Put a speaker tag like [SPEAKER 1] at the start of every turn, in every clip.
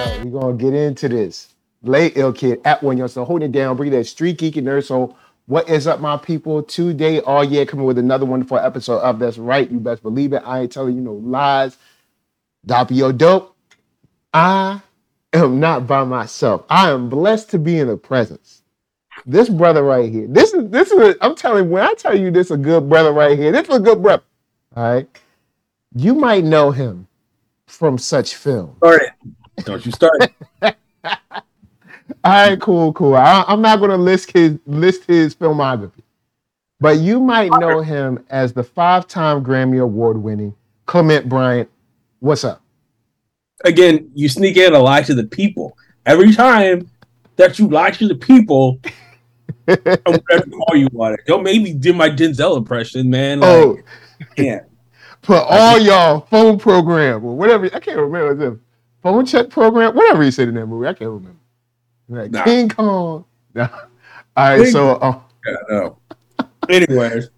[SPEAKER 1] So we're gonna get into this. Late ill kid at one yourself, holding it down, bring that street geek and nerd soul. What is up, my people? Today, oh, all year, coming with another wonderful episode of That's Right. You best believe it. I ain't telling you no lies. Doppio dope. I am not by myself. I am blessed to be in the presence. This brother right here. This is this is. A, I'm telling when I tell you this is a good brother right here, this is a good brother. All right. You might know him from such film.
[SPEAKER 2] Start it. Don't you start.
[SPEAKER 1] All right, cool, cool. I, I'm not going to list his list his filmography, but you might know him as the five-time Grammy Award-winning Clement Bryant. What's up?
[SPEAKER 2] Again, you sneak in a lie to the people. Every time that you lie to the people, I'm gonna call you on it. Don't make me do my Denzel impression, man. Like,
[SPEAKER 1] oh,
[SPEAKER 2] can't.
[SPEAKER 1] for all y'all phone program or whatever. I can't remember the phone check program, whatever he said in that movie. I can't remember. Like
[SPEAKER 2] Nah.
[SPEAKER 1] King Kong. Nah. All right,
[SPEAKER 2] King
[SPEAKER 1] so uh,
[SPEAKER 2] Yeah, no. Anyways,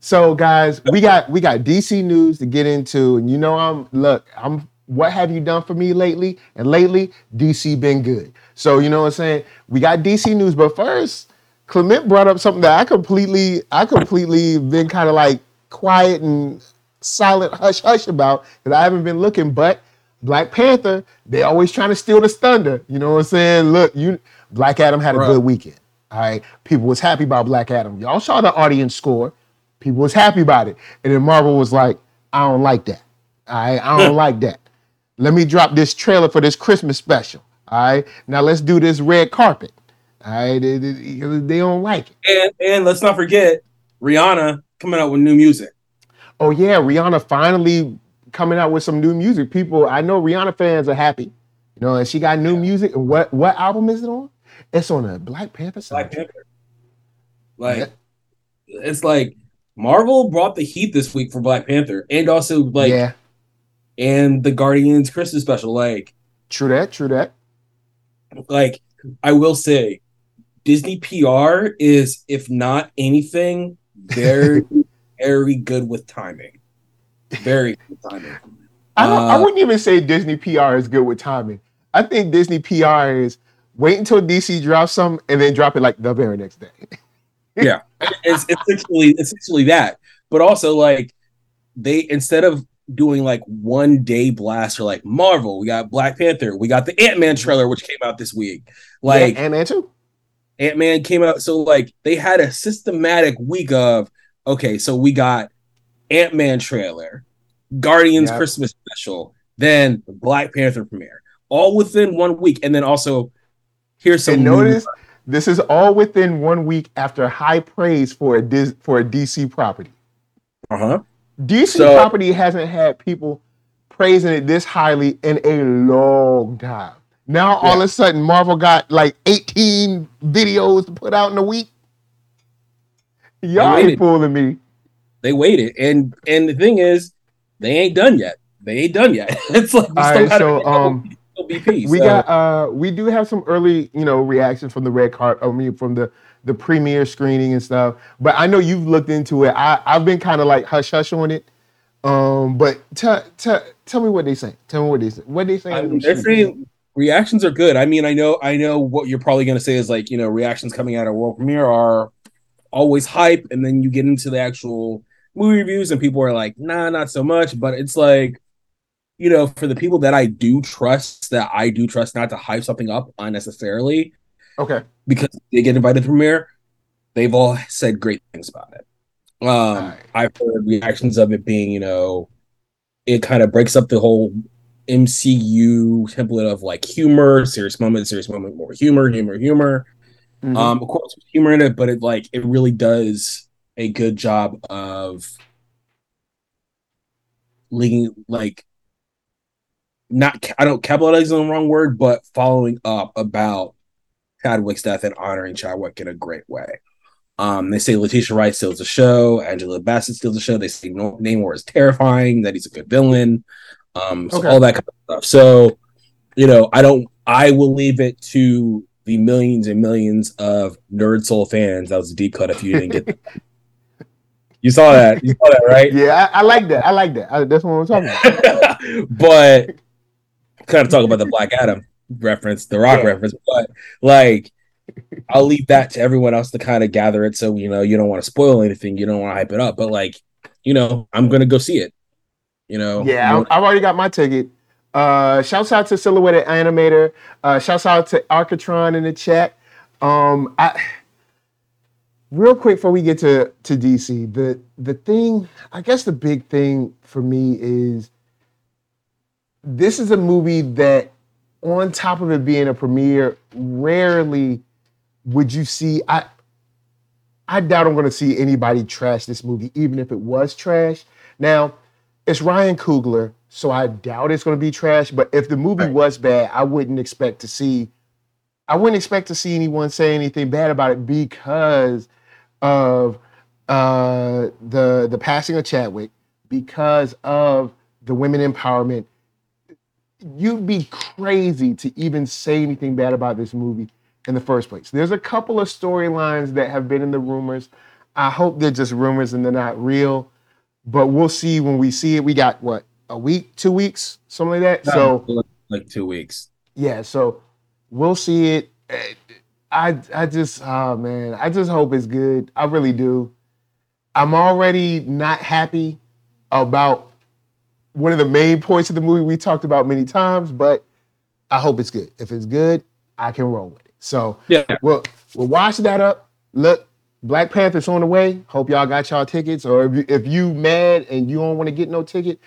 [SPEAKER 1] so guys, we got we got DC news to get into, and you know I'm look, I'm what have you done for me lately? And lately, DC been good. So you know what I'm saying? We got DC news, but first, Clement brought up something that I completely, I completely been kind of like quiet and silent hush hush about because I haven't been looking, but Black Panther, they always trying to steal the thunder. You know what I'm saying? Look, you Black Adam had a
[SPEAKER 2] Bruh.
[SPEAKER 1] good weekend. All right. People was happy about Black Adam. Y'all saw the audience score. People was happy about it. And then Marvel was like, I don't like that. All right. I don't like that. Let me drop this trailer for this Christmas special. All right. Now let's do this red carpet. All right. They, they- they don't like it.
[SPEAKER 2] and and let's not forget Rihanna coming out with new music.
[SPEAKER 1] Oh yeah, Rihanna finally coming out with some new music. People, I know Rihanna fans are happy. You know, and she got new music. And what what album is it on? It's on a Black Panther
[SPEAKER 2] Black. Panther. Like it's like Marvel brought the heat this week for Black Panther, and also like
[SPEAKER 1] yeah,
[SPEAKER 2] and the Guardians Christmas special. Like
[SPEAKER 1] true that, true that.
[SPEAKER 2] like I will say, Disney PR is, if not anything, very very good with timing. Very good timing.
[SPEAKER 1] I don't, I
[SPEAKER 2] Uh,
[SPEAKER 1] wouldn't even say Disney PR is good with timing. I think Disney PR is wait until DC drops some and then drop it like the very next day.
[SPEAKER 2] yeah, it's essentially it's essentially that. But also like they instead of doing like one day blast or like Marvel, we got Black Panther, we got the Ant Man trailer which came out this week. Like
[SPEAKER 1] yeah, Ant Man too.
[SPEAKER 2] Ant Man came out, so like they had a systematic week of okay, so we got Ant Man trailer, Guardians
[SPEAKER 1] Yep.
[SPEAKER 2] Christmas special, then Black Panther premiere, all within one week, and then also here's some
[SPEAKER 1] and notice this is all within one week after high praise for a Dis, for a DC property.
[SPEAKER 2] uh-huh.
[SPEAKER 1] DC
[SPEAKER 2] So-
[SPEAKER 1] property hasn't had people praising it this highly in a long time. Now all of a sudden Marvel got like 18 videos to put out in a week. Y'all ain't fooling me.
[SPEAKER 2] They waited, and and the thing is, they ain't done yet. They ain't done yet. it's like we
[SPEAKER 1] All
[SPEAKER 2] still
[SPEAKER 1] right,
[SPEAKER 2] got
[SPEAKER 1] so um
[SPEAKER 2] BP.
[SPEAKER 1] we
[SPEAKER 2] so-
[SPEAKER 1] got uh we do have some early you know reactions from the red card i mean from the the premiere screening and stuff but i know you've looked into it i i've been kind of like hush hush on it um but tell tell tell me what they say tell me what they say what they say
[SPEAKER 2] I mean, they're saying reactions are good. I mean, I know, I know what you're probably going to say is like, you know, reactions coming out of world premiere are always hype, and then you get into the actual movie reviews, and people are like, nah, not so much. But it's like, you know, for the people that I do trust, that I do trust not to hype something up unnecessarily
[SPEAKER 1] okay
[SPEAKER 2] because they get invited to premiere, they've all said great things about it. Um,
[SPEAKER 1] Alright.
[SPEAKER 2] I've heard reactions of it being, you know, it kind of breaks up the whole MCU template of like humor, serious moment, serious moment, more humor, humor, humor.
[SPEAKER 1] Mhm.
[SPEAKER 2] Um, of course, humor in it, but it like it really does a good job of leading like not I don't capitalize on the wrong word, but following up about Chadwick's death and honoring Chadwick in a great way. Um, they say Letitia Wright steals the show, Angela Bassett steals the show. They say Namor is terrifying, that he's a good villain, um, so
[SPEAKER 1] Okay.
[SPEAKER 2] all that kind of stuff. So, you know, I don't. I will leave it to the millions and millions of Nerd Soul fans. That was a deep cut. If you didn't get. you saw that, you saw that, right?
[SPEAKER 1] yeah I, I like that i like that I, that's what i'm talking about
[SPEAKER 2] but kind of talk about the Black Adam. reference, the Rock
[SPEAKER 1] Yeah.
[SPEAKER 2] reference, but like I'll leave that to everyone else to kind of gather it. So you know, you don't want to spoil anything, you don't want to hype it up, but like, you know, I'm gonna go see it. You know,
[SPEAKER 1] Yeah,
[SPEAKER 2] You
[SPEAKER 1] I, I've already got my ticket. Uh, shouts out to Silhouetted Animator. Uh, shouts out to Arcatron in the chat. Um, I real quick before we get to to DC, the the thing, I guess the big thing for me is this is a movie that, on top of it being a premiere, rarely would you see. I I doubt I'm going to see anybody trash this movie, even if it was trash. Now, it's Ryan Coogler, so I doubt it's going to be trash. But if the movie
[SPEAKER 2] Right.
[SPEAKER 1] was bad, I wouldn't expect to see. I wouldn't expect to see anyone say anything bad about it because of uh, the the passing of Chadwick, because of the women empowerment. You'd be crazy to even say anything bad about this movie in the first place. There's a couple of storylines that have been in the rumors. I hope they're just rumors and they're not real, but we'll see when we see it. We got what a week, two weeks, something like that. So
[SPEAKER 2] like two weeks.
[SPEAKER 1] yeah, so we'll see it. I I just oh man, I just hope it's good. I really do. I'm already not happy about one of the main points of the movie we talked about many times, but I hope it's good. If it's good, I can roll with it. So
[SPEAKER 2] Yeah,
[SPEAKER 1] we'll we'll wash that up. Look, Black Panther's on the way. Hope y'all got y'all tickets. Or if you, if you mad and you don't want to get no ticket,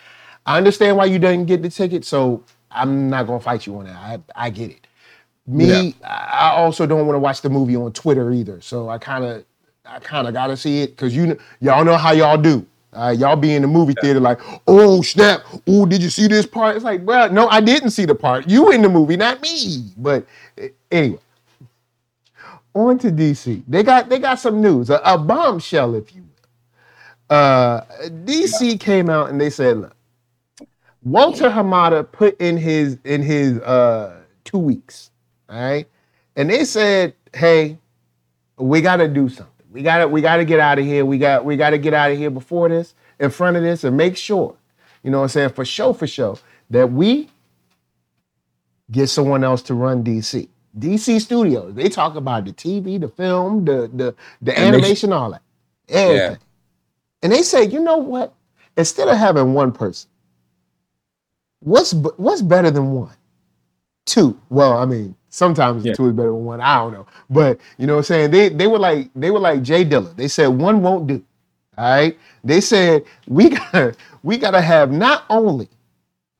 [SPEAKER 1] I understand why you didn't get the ticket. So I'm not gonna fight you on that. I I get it. Me, I I also don't want to watch the movie on Twitter either. So I kind of I kind of gotta see it because you kn- y'all know how y'all do. Uh, y'all be in the movie theater like, oh snap, oh did you see this part? It's like, well, no, I didn't see the part. You in the movie, not me. But eh, anyway, on to DC. They got they got some news, a, a bombshell, if you will. Uh, DC came out and they said, look, Walter Hamada put in his in his uh two weeks, all right, and they said, hey, we got to do something. We got to we got to get out of here. We got we got to get out of here before this, in front of this, and make sure, you know, what I'm saying for sure, for sure, that we get someone else to run DC. DC Studios. They talk about the TV, the film, the the the
[SPEAKER 2] Animation.
[SPEAKER 1] animation, all that, everything. And they say, you know what? Instead of having one person, what's what's better than one? Two. Well, I mean, sometimes
[SPEAKER 2] Yeah.
[SPEAKER 1] two is better than one. I don't know, but you know what I'm saying. They they were like they were like Jay Dilla. They said one won't do. All right. They said we gotta we got to have not only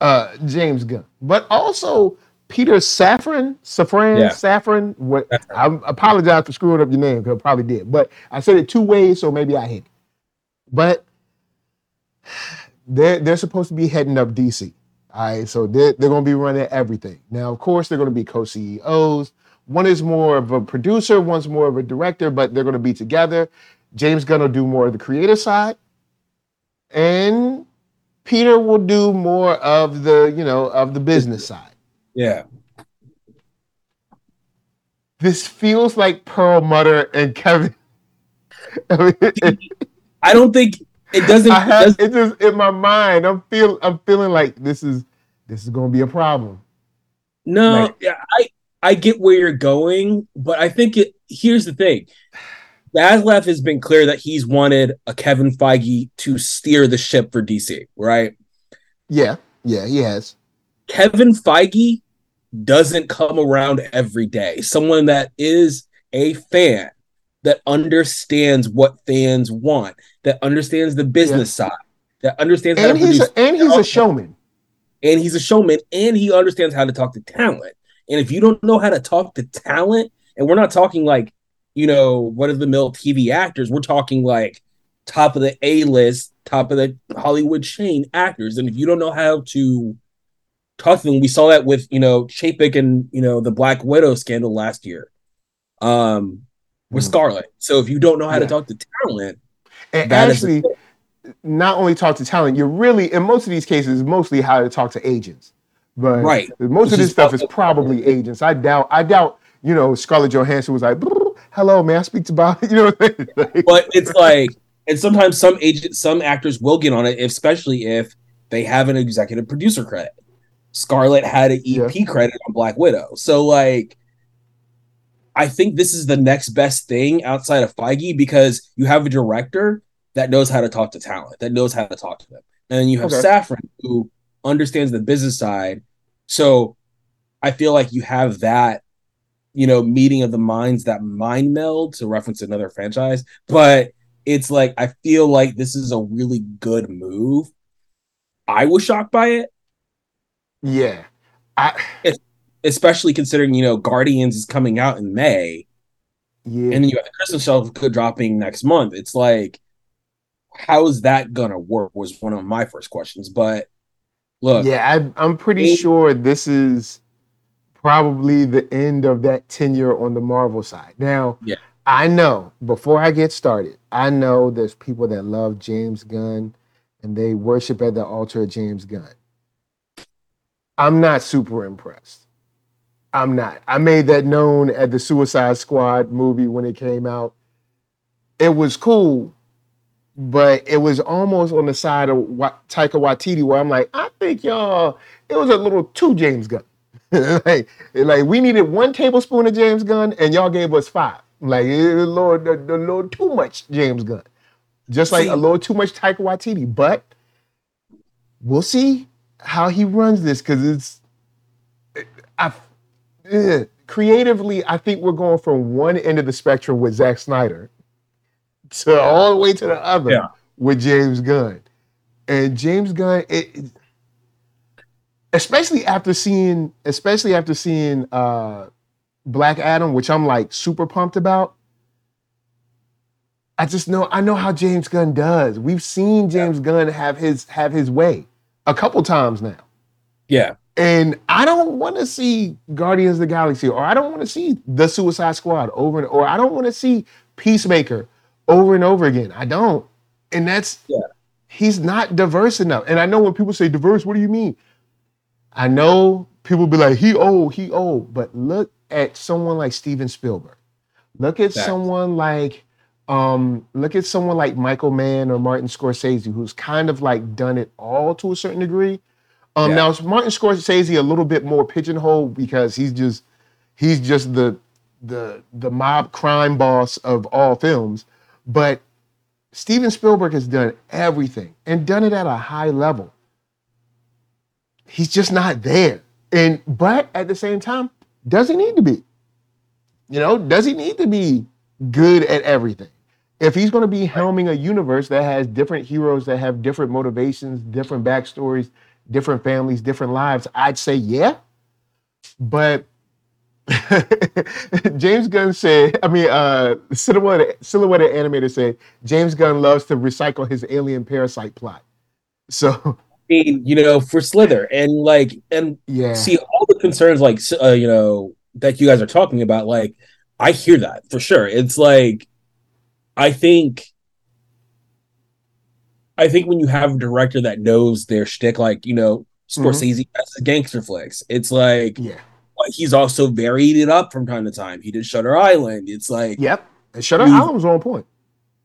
[SPEAKER 1] uh, James Gunn, but also Peter Safran, Safran,
[SPEAKER 2] Yeah.
[SPEAKER 1] Safran. What I apologize for screwing up your name because I probably did, but I said it two ways, so maybe I hit it. But they're they're supposed to be heading up DC. All right, so they're they're gonna be running everything. Now, of course, they're gonna be co-CEOs. One is more of a producer, one's more of a director, but they're gonna be together. James Gunn will do more of the creative side, and Peter will do more of the you know of the business side.
[SPEAKER 2] yeah.
[SPEAKER 1] This feels like Perlmutter and Kevin. I mean,
[SPEAKER 2] I don't think it doesn't.
[SPEAKER 1] I have
[SPEAKER 2] doesn't-
[SPEAKER 1] it just in my mind. I'm feel I'm feeling like this is this is gonna be a problem.
[SPEAKER 2] No,
[SPEAKER 1] Like-
[SPEAKER 2] yeah, I I get where you're going, but I think it. Here's the thing: Zaslav has been clear that he's wanted a Kevin Feige to steer the ship for DC, right?
[SPEAKER 1] Yeah, yeah, he has.
[SPEAKER 2] Kevin Feige doesn't come around every day. Someone that is a fan that understands what fans want, that understands the business side, that understands how
[SPEAKER 1] And
[SPEAKER 2] to
[SPEAKER 1] he's
[SPEAKER 2] produce,
[SPEAKER 1] a, and he's a showman.
[SPEAKER 2] and he's a showman, and he understands how to talk to talent. And if you don't know how to talk to talent, and we're not talking like, you know, run of the mill TV actors, we're talking like top of the A list, top of the Hollywood chain actors. And if you don't know how to talk to them, we saw that with, you know, Chapek and, you know, the Black Widow scandal last year um, with
[SPEAKER 1] Mhm.
[SPEAKER 2] Scarlett. So if you don't know how to talk to talent,
[SPEAKER 1] And actually, not only talk to talent, you're really in most of these cases mostly how to talk to agents. But
[SPEAKER 2] Right.
[SPEAKER 1] most
[SPEAKER 2] Which
[SPEAKER 1] of this stuff is probably agents. I doubt. I doubt. You know, Scarlett Johansson was like, "Hello, may I speak to Bob?" You know, what I'm saying? Like,
[SPEAKER 2] but it's like and sometimes some agent some actors will get on it especially if they have an executive producer credit Scarlett had an EP
[SPEAKER 1] Yeah.
[SPEAKER 2] credit on Black Widow. So like I think this is the next best thing outside of Feige because you have a director that knows how to talk to talent, that knows how to talk to them. And you have
[SPEAKER 1] Okay.
[SPEAKER 2] Safran who understands the business side. So I feel like you have that, you know, meeting of the minds, that mind meld to reference another franchise. But it's like I feel like this is a really good move. I was shocked by it,
[SPEAKER 1] Yeah. I
[SPEAKER 2] especially considering you know Guardians is coming out in May,
[SPEAKER 1] yeah.
[SPEAKER 2] and then you have the Christmas shelf dropping next month. It's like, how is that gonna work? Was one of my first questions. But look,
[SPEAKER 1] yeah, I, I'm pretty
[SPEAKER 2] It-
[SPEAKER 1] sure this is probably the end of that tenure on the Marvel side. Now,
[SPEAKER 2] Yeah.
[SPEAKER 1] I know before I get started, I know there's people that love James Gunn and they worship at the altar of James Gunn. I'm not super impressed. I'm not. I made that known at the Suicide Squad movie when it came out. It was cool, but it was almost on the side of Wa- Taika Waititi where I'm like, I think y'all, it was a little too James Gunn. like, like we needed one tablespoon of James Gunn and y'all gave us five. Like it was a little, a, a little too much James Gunn. Just like
[SPEAKER 2] See-
[SPEAKER 1] a little too much Taika Waititi. But we'll see how he runs this because it's, I, creatively, I think we're going from one end of the spectrum with Zack Snyder to all the way to the other
[SPEAKER 2] Yeah.
[SPEAKER 1] with James Gunn. And James Gunn, it, it- especially after seeing, especially after seeing uh, Black Adam, which I'm like super pumped about. I just know I know how James Gunn does. We've seen James Gunn have his have his way a couple times now.
[SPEAKER 2] yeah,
[SPEAKER 1] And I don't want to see Guardians of the Galaxy, or I don't want to see the Suicide Squad over and or I don't want to see Peacemaker over and over again. I don't. And that's
[SPEAKER 2] Yeah.
[SPEAKER 1] he's not diverse enough. And I know when people say diverse, what do you mean? I know people be like, he old, he old. But look at someone like Steven Spielberg. Look at
[SPEAKER 2] Facts.
[SPEAKER 1] someone like um, look at someone like Michael Mann or Martin Scorsese, who's kind of like done it all to a certain degree. Um,
[SPEAKER 2] Yeah.
[SPEAKER 1] Now Martin Scorsese is a little bit more pigeonholed because he's just he's just the the the mob crime boss of all films, but Steven Spielberg has done everything and done it at a high level. He's just not there, and but at the same time, does he need to be? You know, does he need to be good at everything? If he's going to be helming a universe that has different heroes that have different motivations, different backstories, different families, different lives, I'd say yeah. But James Gunn said, I mean, uh, Silhouette, Silhouette Animator said, James Gunn loves to recycle his alien parasite plot. So,
[SPEAKER 2] I mean, you know, for Slither and like and
[SPEAKER 1] yeah.
[SPEAKER 2] see all the concerns like uh, you know that you guys are talking about like i hear that for sure it's like i think i think when you have a director that knows their shtick, like you know scorsese has the gangster flicks it's like
[SPEAKER 1] yeah.
[SPEAKER 2] but he's also varied it up from time to time he did shutter island it's like
[SPEAKER 1] Yep. And Shutter
[SPEAKER 2] You-
[SPEAKER 1] Island was on point.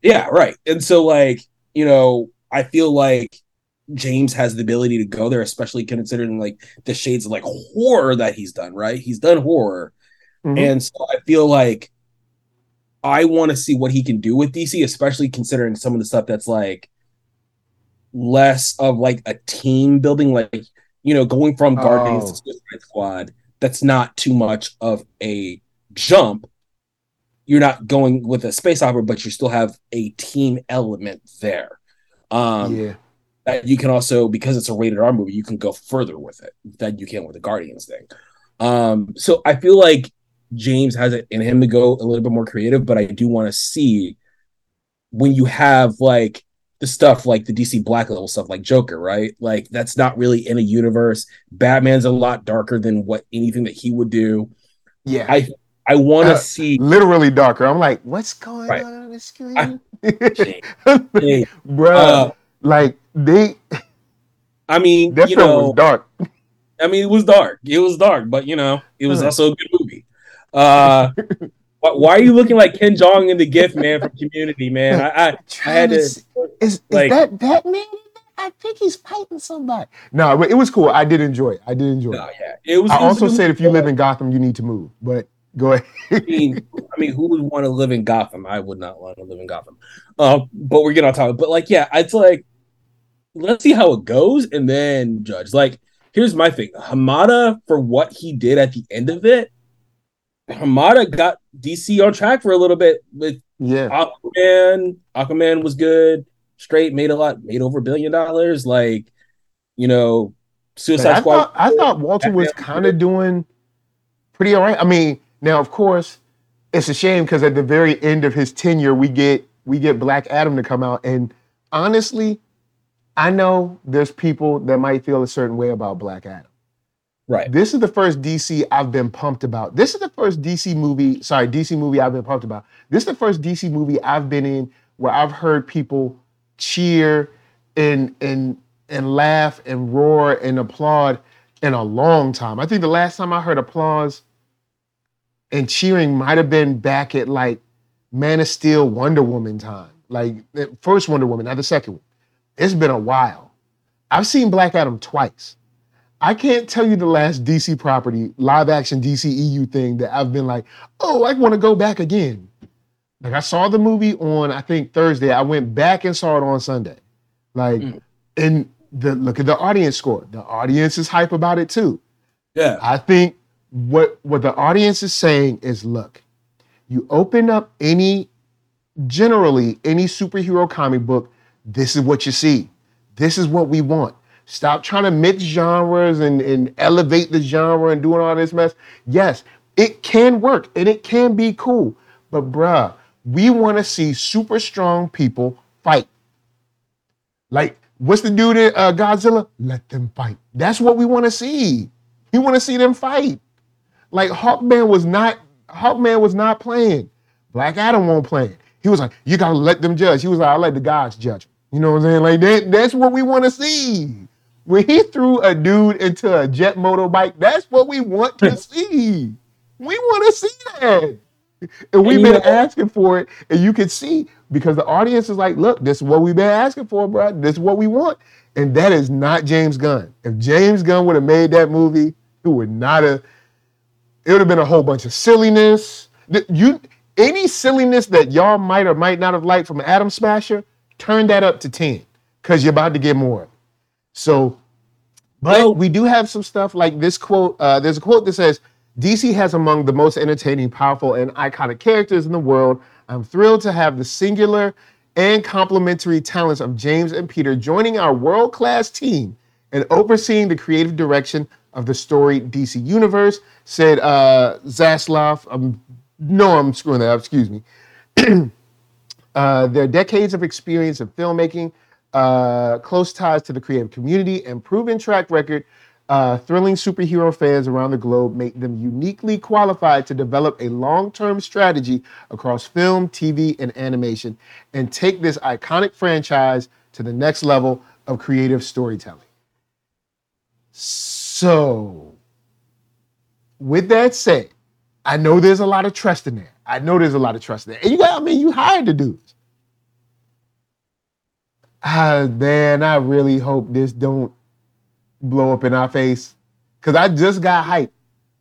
[SPEAKER 2] yeah, right. And so, like, you know, I feel like James has the ability to go there, especially considering like the shades of like horror that he's done, right? He's done horror.
[SPEAKER 1] Mhm.
[SPEAKER 2] And so I feel like I want to see what he can do with DC, especially considering some of the stuff that's like less of like a team building, like, you know, going from Guardians
[SPEAKER 1] Oh.
[SPEAKER 2] to Suicide Squad. That's not too much of a jump. You're not going with a space opera, but you still have a team element there. Um,
[SPEAKER 1] yeah.
[SPEAKER 2] that you can also because it's a rated R movie, you can go further with it than you can with the Guardians thing. Um, so I feel like James has it in him to go a little bit more creative, but I do want to see when you have like the stuff like the DC Black level stuff like Joker, right? Like that's not really in a universe. Batman's a lot darker than what anything that he would do.
[SPEAKER 1] Yeah.
[SPEAKER 2] I I want to
[SPEAKER 1] Uh,
[SPEAKER 2] see
[SPEAKER 1] Literally darker. I'm like, what's going
[SPEAKER 2] Right.
[SPEAKER 1] on on the screen?
[SPEAKER 2] Hey,
[SPEAKER 1] Bruh.
[SPEAKER 2] uh,
[SPEAKER 1] like they
[SPEAKER 2] I mean,
[SPEAKER 1] that film
[SPEAKER 2] know,
[SPEAKER 1] was dark.
[SPEAKER 2] I mean, it was dark. It was dark, but you know, it was
[SPEAKER 1] Huh.
[SPEAKER 2] also a good movie. Uh, why, why are you looking like Ken Jeong in the gift, man, from Community, man? I, I, I had
[SPEAKER 1] to
[SPEAKER 2] to
[SPEAKER 1] Is, is
[SPEAKER 2] like-
[SPEAKER 1] that Batman? I think he's fighting somebody. No, but it was cool. I did enjoy it. I did enjoy
[SPEAKER 2] No,
[SPEAKER 1] it.
[SPEAKER 2] yeah, it was.
[SPEAKER 1] I
[SPEAKER 2] it was
[SPEAKER 1] also said if you live in Gotham, you need to move. But go ahead.
[SPEAKER 2] I mean, I mean, who would want to live in Gotham? I would not want to live in Gotham. Uh, but we're getting on topic. But like, yeah, it's like, let's see how it goes and then judge. Like, here's my thing: Hamada for what he did at the end of it. Hamada got DC on track for a little bit with
[SPEAKER 1] yeah.
[SPEAKER 2] Aquaman. Aquaman was good. Straight made a lot, made over a billion dollars. Like, you know, Suicide
[SPEAKER 1] I
[SPEAKER 2] Squad.
[SPEAKER 1] thought I thought Walter was kind of doing pretty all right. I mean, now of course, it's a shame because at the very end of his tenure, we get we get Black Adam to come out, and honestly, I know there's people that might feel a certain way about Black Adam.
[SPEAKER 2] Right.
[SPEAKER 1] This is the first DC I've been pumped about. This is the first DC movie, sorry, DC movie I've been pumped about. This is the first DC movie I've been in where I've heard people cheer and and and laugh and roar and applaud in a long time. I think the last time I heard applause and cheering might have been back at like Man of Steel, Wonder Woman time. Like first Wonder Woman, not the second one. It's been a while. I've seen Black Adam twice. I can't tell you the last DC property, live action DC EU thing that I've been like, oh, I want to go back again. Like I saw the movie on, I think Thursday. I went back and saw it on Sunday. Like,
[SPEAKER 2] Mm.
[SPEAKER 1] and the look at the audience score. The audience is hype about it too.
[SPEAKER 2] Yeah.
[SPEAKER 1] I think what what the audience is saying is, look, you open up any, generally any superhero comic book, this is what you see. This is what we want. Stop trying to mix genres and, and elevate the genre and doing all this mess. Yes, it can work and it can be cool, but bruh, we want to see super strong people fight. Like, what's the dude in uh, Godzilla? Let them fight. That's what we want to see. We want to see them fight. Like Hawkman was not Hawkman was not playing. Black Adam won't play. He was like, you gotta let them judge. He was like, I let the gods judge. You know what I'm saying? Like that, that's what we want to see. When he threw a dude into a jet motorbike, that's what we want to see. We want to see that. And we've been
[SPEAKER 2] know-
[SPEAKER 1] asking for it, and you can see because the audience is like, look, this is what we've been asking for, bro. This is what we want. And that is not James Gunn. If James Gunn would have made that movie, it would not have, it would have been a whole bunch of silliness. You any silliness that y'all might or might not have liked from Adam Smasher, turn that up to 10. Because you're about to get more. So but we do have some stuff like this quote. Uh, there's a quote that says, DC has among the most entertaining, powerful, and iconic characters in the world. I'm thrilled to have the singular and complementary talents of James and Peter joining our world class team and overseeing the creative direction of the storied DC universe, said uh, Zaslav. Um, no, I'm screwing that up, excuse me. Uh, their decades of experience in filmmaking, uh, close ties to the creative community, and proven track record, uh, thrilling superhero fans around the globe make them uniquely qualified to develop a long term strategy across film, TV, and animation and take this iconic franchise to the next level of creative storytelling. So, with that said, I know there's a lot of trust in there. I know there's a lot of trust in there. And you got, I mean, you hired the dudes. Ah, man, I really hope this don't blow up in our face. Cause I just got hype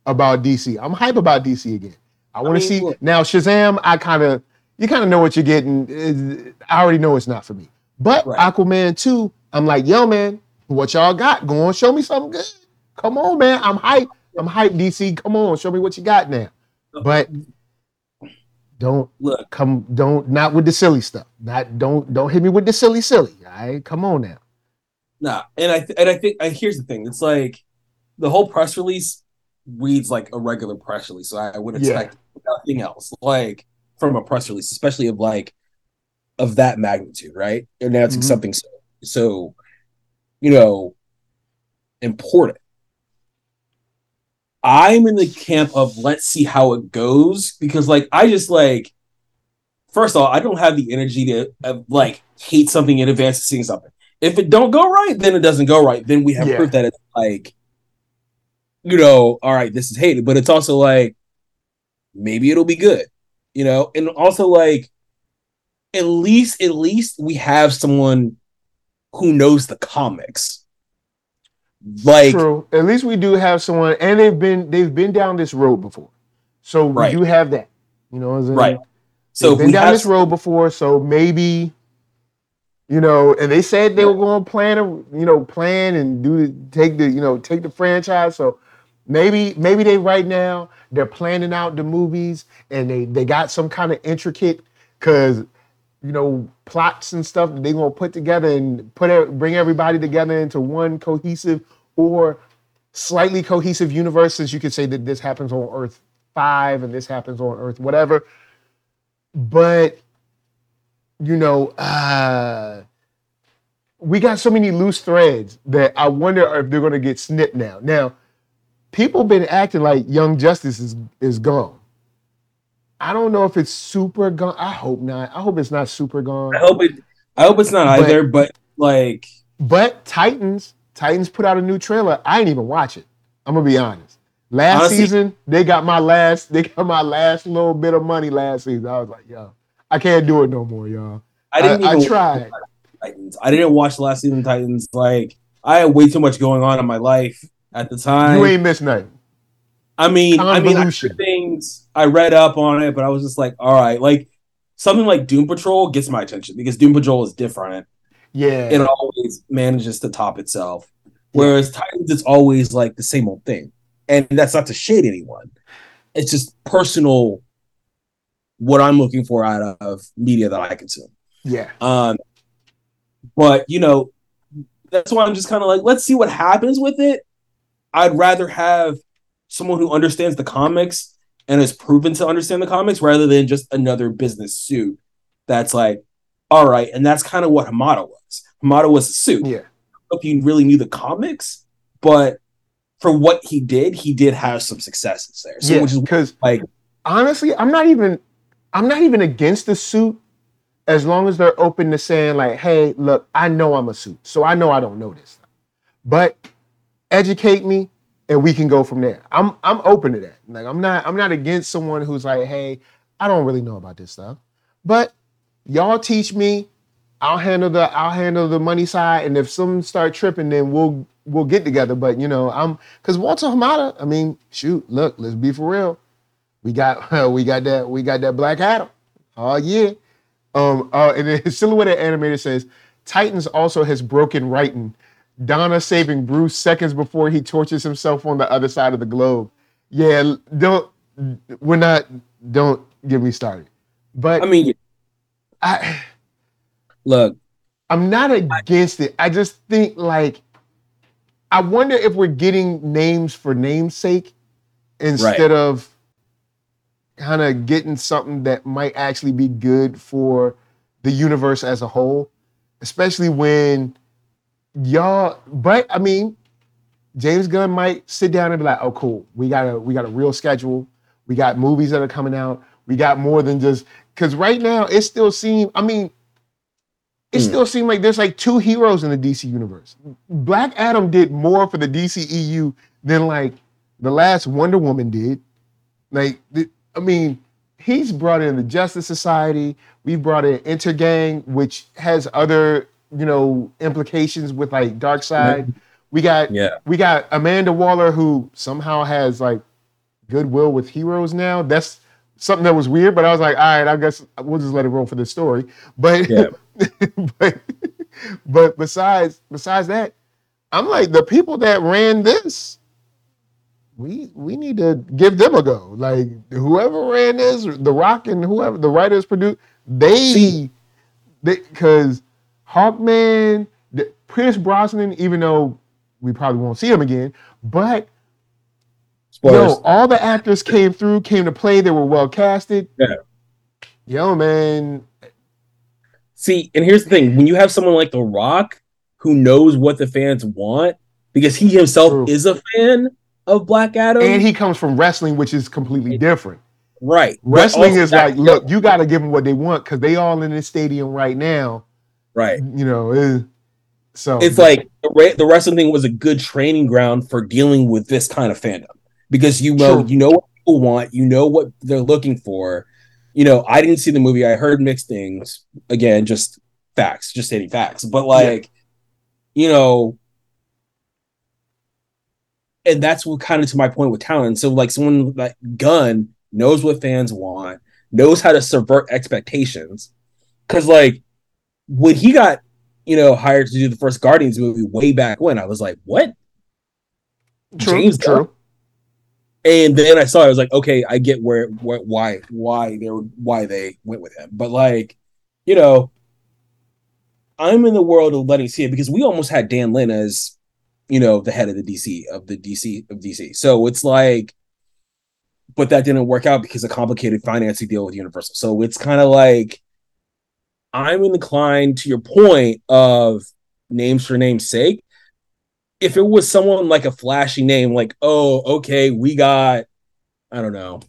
[SPEAKER 1] about DC. I'm hype about DC again. I want to
[SPEAKER 2] mean,
[SPEAKER 1] see
[SPEAKER 2] look-
[SPEAKER 1] now Shazam. I kind of, you kind of know what you're getting. I already know it's not for me. But
[SPEAKER 2] Right.
[SPEAKER 1] Aquaman 2, I'm like, yo, man, what y'all got? Go on, show me something good. Come on, man. I'm hype. I'm hype, DC. Come on, show me what you got now. But don't
[SPEAKER 2] Look,
[SPEAKER 1] come don't not with the silly stuff. Not don't don't hit me with the silly silly. All right, come on now.
[SPEAKER 2] Nah, and I th- and I think and here's the thing. It's like the whole press release reads like a regular press release, so I would
[SPEAKER 1] Yeah.
[SPEAKER 2] expect nothing else like from a press release, especially of like of that magnitude, right? Announcing
[SPEAKER 1] Mhm.
[SPEAKER 2] something so so you know important. I'm in the camp of let's see how it goes because like I just like first of all I don't have the energy to uh, like hate something in advance of seeing something. If it don't go right, then it doesn't go right. Then we have
[SPEAKER 1] Yeah.
[SPEAKER 2] proof that it's like you know, all right, this is hated, but it's also like maybe it'll be good, you know, and also like at least at least we have someone who knows the comics. Like
[SPEAKER 1] True. At least we do have someone, and they've been they've been down this road before, so
[SPEAKER 2] Right.
[SPEAKER 1] we do have that. You know, what I'm saying?
[SPEAKER 2] Right.
[SPEAKER 1] So
[SPEAKER 2] so
[SPEAKER 1] been
[SPEAKER 2] we
[SPEAKER 1] down
[SPEAKER 2] have
[SPEAKER 1] this road before, so maybe, you know, and they said they were going to plan a, you know, plan and do the, take the, you know, take the franchise. So maybe, maybe they right now they're planning out the movies and they they got some kind of intricate, cause, you know, plots and stuff that they gonna put together and put it, bring everybody together into one cohesive or slightly cohesive universe. Since you could say that this happens on Earth five and this happens on Earth whatever. But you know uh we got so many loose threads that i wonder if they're going to get snipped now. Now people been acting like young justice is is gone. I don't know if it's super gone. I hope not. I hope it's not super gone.
[SPEAKER 2] I hope it I hope it's not
[SPEAKER 1] But-
[SPEAKER 2] either, but like
[SPEAKER 1] but titans titans put out a new trailer. I didn't even watch it. I'm gonna be honest. Last
[SPEAKER 2] Honestly-
[SPEAKER 1] season they got my last they got my last little bit of money last season. I was like yo i can't do it no more y'all.
[SPEAKER 2] I didn't
[SPEAKER 1] I,
[SPEAKER 2] even
[SPEAKER 1] I tried.
[SPEAKER 2] Titans. I didn't watch the last season Titans. Like I had way too much going on in my life at the time.
[SPEAKER 1] you ain't missed nothing.
[SPEAKER 2] I mean, I mean, I things. I read up on it, but I was just like, all right, like something like Doom Patrol gets my attention because Doom Patrol is different.
[SPEAKER 1] Yeah
[SPEAKER 2] It always manages to top itself. Whereas Titans, it's always like the same old thing. And that's not to shade anyone. It's just personal what I'm looking for out of media that I consume.
[SPEAKER 1] yeah
[SPEAKER 2] Um, but you know, that's why I'm just kind of like, let's see what happens with it. I'd rather have someone who understands the comics and has proven to understand the comics rather than just another business suit that's like, all right. And that's kind of what Hamada was. Hamada was a suit.
[SPEAKER 1] yeah
[SPEAKER 2] If you really knew the comics, but for what he did, he did have some successes there. So
[SPEAKER 1] yeah
[SPEAKER 2] which is
[SPEAKER 1] because
[SPEAKER 2] like,
[SPEAKER 1] honestly i'm not even i'm not even against the suit as long as they're open to saying like hey look i know i'm a suit so i know i don't know this but educate me and we can go from there i'm i'm open to that like i'm not i'm not against someone who's like hey i don't really know about this stuff but y'all teach me i'll handle the i'll handle the money side and if some start tripping then we'll we'll get together but you know i'm because walter hamada i mean shoot look let's be for real we got we got that we got that Black Adam. Oh yeah. Um uh and then silhouette animator says Titans also has broken writing. Donna saving Bruce seconds before he tortures himself on the other side of the globe. Yeah, don't we're not don't get me started. But
[SPEAKER 2] I mean,
[SPEAKER 1] I
[SPEAKER 2] look,
[SPEAKER 1] I'm not against it. I just think like I wonder if we're getting names for name's sake instead of kind of getting something that might actually be good for the universe as a whole, especially when y'all. But I mean, James Gunn might sit down and be like, "Oh, cool, we got a we got a real schedule. We got movies that are coming out. We got more than just because right now it still seems. I mean, it
[SPEAKER 2] Hmm.
[SPEAKER 1] still seems like there's like two heroes in the DC universe. Black Adam did more for the DCEU than like the last Wonder Woman did. Like, I mean, he's brought in the Justice Society. We brought in Intergang, which has other, you know, implications with like Darkseid. We got
[SPEAKER 2] yeah.
[SPEAKER 1] we got Amanda Waller, who somehow has like goodwill with heroes now. That's something that was weird, but I was like, all right, I guess we'll just let it roll for this story. But
[SPEAKER 2] Yeah.
[SPEAKER 1] but but besides besides that, I'm like the people that ran this. We we need to give them a go. Like whoever ran this, The Rock and whoever the writers produced, they they because Hawkman, the, Pierce Brosnan, even though we probably won't see him again, but. Yo, all the actors came through, came to play. They were well casted.
[SPEAKER 2] Yeah.
[SPEAKER 1] Yo, man.
[SPEAKER 2] See, and here's the thing: when you have someone like The Rock who knows what the fans want, because he himself
[SPEAKER 1] True.
[SPEAKER 2] is a fan of Black Adam,
[SPEAKER 1] And he comes from wrestling, which is completely different.
[SPEAKER 2] right?
[SPEAKER 1] Wrestling is
[SPEAKER 2] that-
[SPEAKER 1] like, look, you got to give them what they want because they all in this stadium right now.
[SPEAKER 2] right.
[SPEAKER 1] You know, eh, so
[SPEAKER 2] It's like the, the wrestling thing was a good training ground for dealing with this kind of fandom because you know
[SPEAKER 1] True.
[SPEAKER 2] you know what people want, you know what they're looking for. You know, I didn't see the movie. I heard mixed things. Again, just facts, just stating facts. But like, you know, and that's what kind of to my point with talent. So like someone like Gunn knows what fans want, knows how to subvert expectations. Cause like when he got, you know, hired to do the first Guardians movie way back when, I was like, what?
[SPEAKER 1] True,
[SPEAKER 2] James
[SPEAKER 1] true.
[SPEAKER 2] Gunn? And then I saw it, I was like, okay, I get where, why why they were why they went with him. But like, you know, I'm in the world of letting see it because we almost had Dan Lin as, you know, the head of the DC of the DC of DC. So it's like, but that didn't work out because a complicated financing deal with Universal. So it's kind of like I'm inclined to your point of names for name's sake. If it was someone like a flashy name, like, oh, okay, we got, I don't know,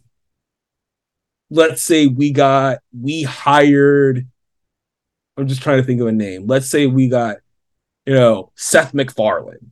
[SPEAKER 2] let's say we got, we hired, I'm just trying to think of a name. Let's say we got, you know, Seth MacFarlane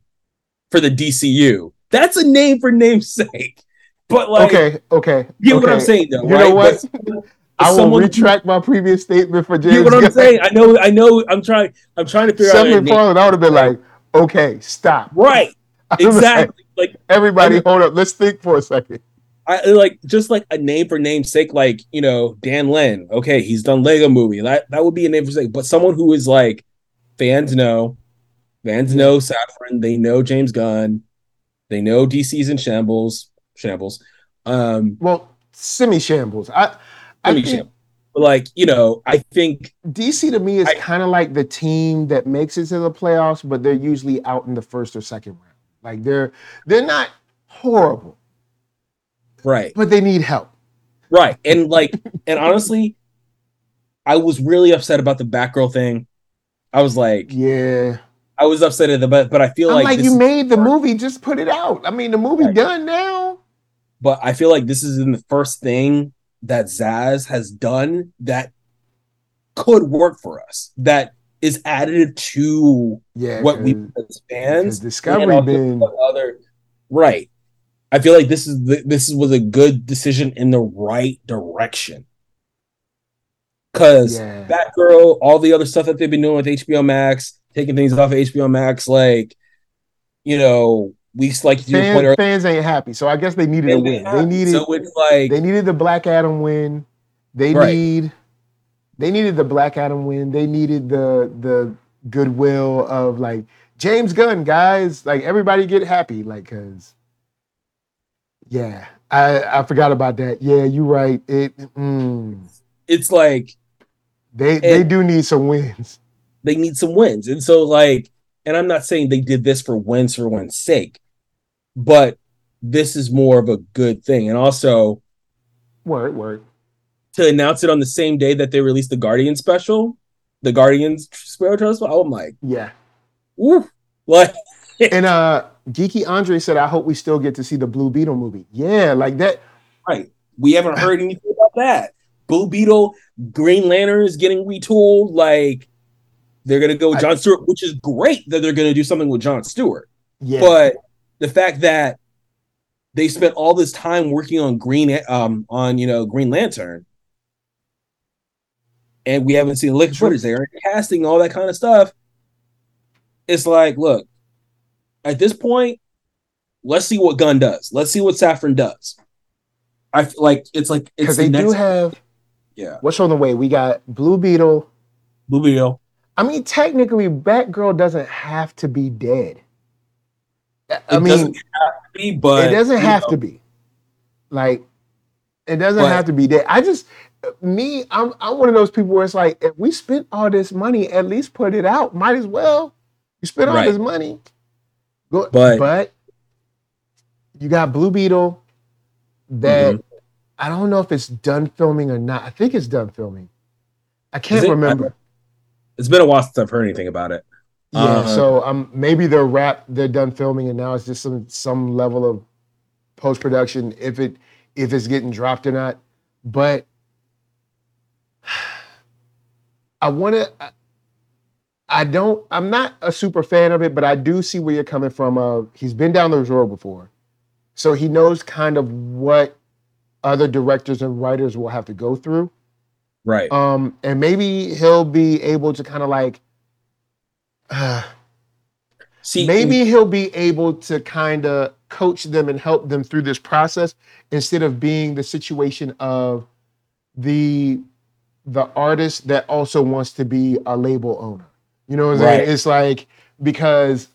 [SPEAKER 2] for the DCU. That's a name for name's sake. But like,
[SPEAKER 1] okay, okay.
[SPEAKER 2] you get
[SPEAKER 1] okay.
[SPEAKER 2] what I'm saying, though,
[SPEAKER 1] You
[SPEAKER 2] right?
[SPEAKER 1] know what?
[SPEAKER 2] But
[SPEAKER 1] I will
[SPEAKER 2] someone-
[SPEAKER 1] retract my previous statement for James.
[SPEAKER 2] You get what I'm
[SPEAKER 1] Gunn.
[SPEAKER 2] saying? I know, I know. I'm trying. I'm trying to figure out.
[SPEAKER 1] Seth. MacFarlane, I would have been like, okay, stop.
[SPEAKER 2] Right.
[SPEAKER 1] Was like,
[SPEAKER 2] Exactly. Like
[SPEAKER 1] Everybody, hold up. Let's think for a second.
[SPEAKER 2] I like just like a name for name's sake, like you know, Dan Lin. Okay, he's done Lego movie. That that would be a name for sake. But someone who is like fans know, fans know Safran, they know James Gunn, they know DC's in shambles, shambles. Um
[SPEAKER 1] Well, semi shambles. I, I
[SPEAKER 2] semi shambles. But like, you know, I think
[SPEAKER 1] DC to me is kind of like the team that makes it to the playoffs, but they're usually out in the first or second round. Like they're they're not horrible,
[SPEAKER 2] right.
[SPEAKER 1] but they need help.
[SPEAKER 2] Right. And like, and honestly, I was really upset about the Batgirl thing. I was like,
[SPEAKER 1] Yeah,
[SPEAKER 2] I was upset at the but, but I feel
[SPEAKER 1] I'm
[SPEAKER 2] like,
[SPEAKER 1] like, you made the movie, just put it out. I mean, the movie
[SPEAKER 2] Right.
[SPEAKER 1] done now.
[SPEAKER 2] but I feel like this is in the first thing that Zaz has done that could work for us. That is additive to
[SPEAKER 1] Yeah,
[SPEAKER 2] what we as fans.
[SPEAKER 1] Discovery
[SPEAKER 2] and also
[SPEAKER 1] been
[SPEAKER 2] what other right. I feel like this is the, this was a good decision in the right direction. Cause
[SPEAKER 1] yeah.
[SPEAKER 2] Batgirl, all the other stuff that they've been doing with HBO Max, taking things off of HBO Max, like you know, we like to the point
[SPEAKER 1] Fans, fans ain't happy, so I guess they needed a win. They needed
[SPEAKER 2] so it's like
[SPEAKER 1] they needed the Black Adam win. They
[SPEAKER 2] Right.
[SPEAKER 1] need they needed the Black Adam win. They needed the the goodwill of like James Gunn, guys. Like everybody get happy, like cause yeah, I I forgot about that. Yeah, you're right. It mm,
[SPEAKER 2] it's like
[SPEAKER 1] they they do need some wins.
[SPEAKER 2] they need some wins. And so like, and I'm not saying they did this for wins for wins sake, but this is more of a good thing. And also
[SPEAKER 1] Word, word.
[SPEAKER 2] to announce it on the same day that they released the Guardian special, the Guardians Sparrow Trust, I'm like,
[SPEAKER 1] Yeah.
[SPEAKER 2] woo, like
[SPEAKER 1] And uh Geeky Andre said, I hope we still get to see the Blue Beetle movie. Yeah, like that.
[SPEAKER 2] right. We haven't heard anything about that. Blue Beetle, Green Lantern is getting retooled. Like they're gonna go with John Stewart, which is great that they're gonna do something with John Stewart.
[SPEAKER 1] Yeah.
[SPEAKER 2] but the fact that they spent all this time working on green um on you know green lantern. And we haven't seen liquid footage there casting all that kind of stuff. It's like look at this point let's see what Gunn does. Let's see what Safran does. I feel like it's like it's
[SPEAKER 1] because
[SPEAKER 2] the
[SPEAKER 1] they
[SPEAKER 2] next
[SPEAKER 1] do have
[SPEAKER 2] yeah.
[SPEAKER 1] What's on the way? We got Blue Beetle.
[SPEAKER 2] blue video
[SPEAKER 1] I mean, technically, Batgirl doesn't have to be dead. I
[SPEAKER 2] it
[SPEAKER 1] mean,
[SPEAKER 2] doesn't have to be but
[SPEAKER 1] it doesn't have
[SPEAKER 2] know,
[SPEAKER 1] to be. Like, it doesn't
[SPEAKER 2] But-
[SPEAKER 1] have to be that. I just, me, I'm, I'm one of those people where it's like, if we spent all this money, at least put it out. Might as well. You spent all
[SPEAKER 2] Right.
[SPEAKER 1] this money. Go,
[SPEAKER 2] But-
[SPEAKER 1] but you got Blue Beetle that
[SPEAKER 2] Mhm.
[SPEAKER 1] I don't know if it's done filming or not. I think it's done filming. I can't
[SPEAKER 2] it? I
[SPEAKER 1] remember.
[SPEAKER 2] it's been a while since i've heard anything about it
[SPEAKER 1] Yeah,
[SPEAKER 2] Uh,
[SPEAKER 1] so um, maybe they're wrap, they're done filming, and now it's just some some level of post production if it if it's getting dropped or not. But I want to. I don't. I'm not a super fan of it, but I do see where you're coming from. Uh, he's been down those road before, so he knows kind of what other directors and writers will have to go through.
[SPEAKER 2] right
[SPEAKER 1] Um, and maybe he'll be able to kind of like, uh,
[SPEAKER 2] See,
[SPEAKER 1] maybe he'll be able to kind of coach them and help them through this process instead of being the situation of the the artist that also wants to be a label owner. You know what I'm saying? It's like because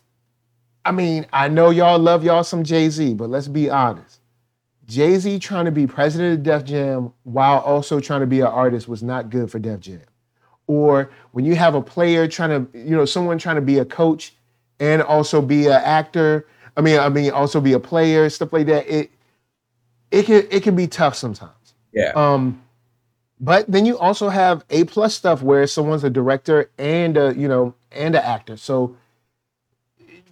[SPEAKER 1] I mean, I know y'all love y'all some Jay-Z, but let's be honest. Jay-Z trying to be president of Def Jam while also trying to be an artist was not good for Def Jam. Or when you have a player trying to, you know, someone trying to be a coach and also be an actor. I mean, I mean, also be a player, stuff like that. It it can it can be tough sometimes.
[SPEAKER 2] yeah.
[SPEAKER 1] Um, but then you also have A plus stuff where someone's a director and a you know and an actor. So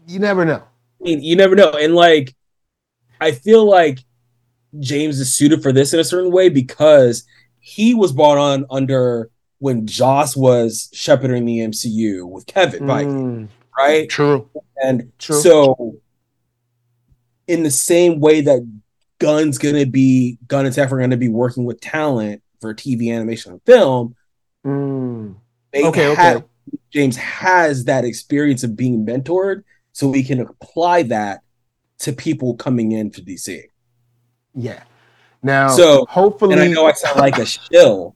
[SPEAKER 1] you never know.
[SPEAKER 2] I mean, you never know. And like, I feel like James is suited for this in a certain way because he was brought on under when Joss was shepherding the MCU with Kevin, Feige,
[SPEAKER 1] Mm,
[SPEAKER 2] right?
[SPEAKER 1] true.
[SPEAKER 2] And
[SPEAKER 1] True.
[SPEAKER 2] so, in the same way that Gunn's gonna be Gunn and Safran are gonna be working with talent for TV, animation, and film,
[SPEAKER 1] Mm,
[SPEAKER 2] they
[SPEAKER 1] Okay,
[SPEAKER 2] have,
[SPEAKER 1] okay.
[SPEAKER 2] James has that experience of being mentored, so we can apply that to people coming in to DC.
[SPEAKER 1] yeah. Now,
[SPEAKER 2] So,
[SPEAKER 1] hopefully,
[SPEAKER 2] And I know I sound like a shill,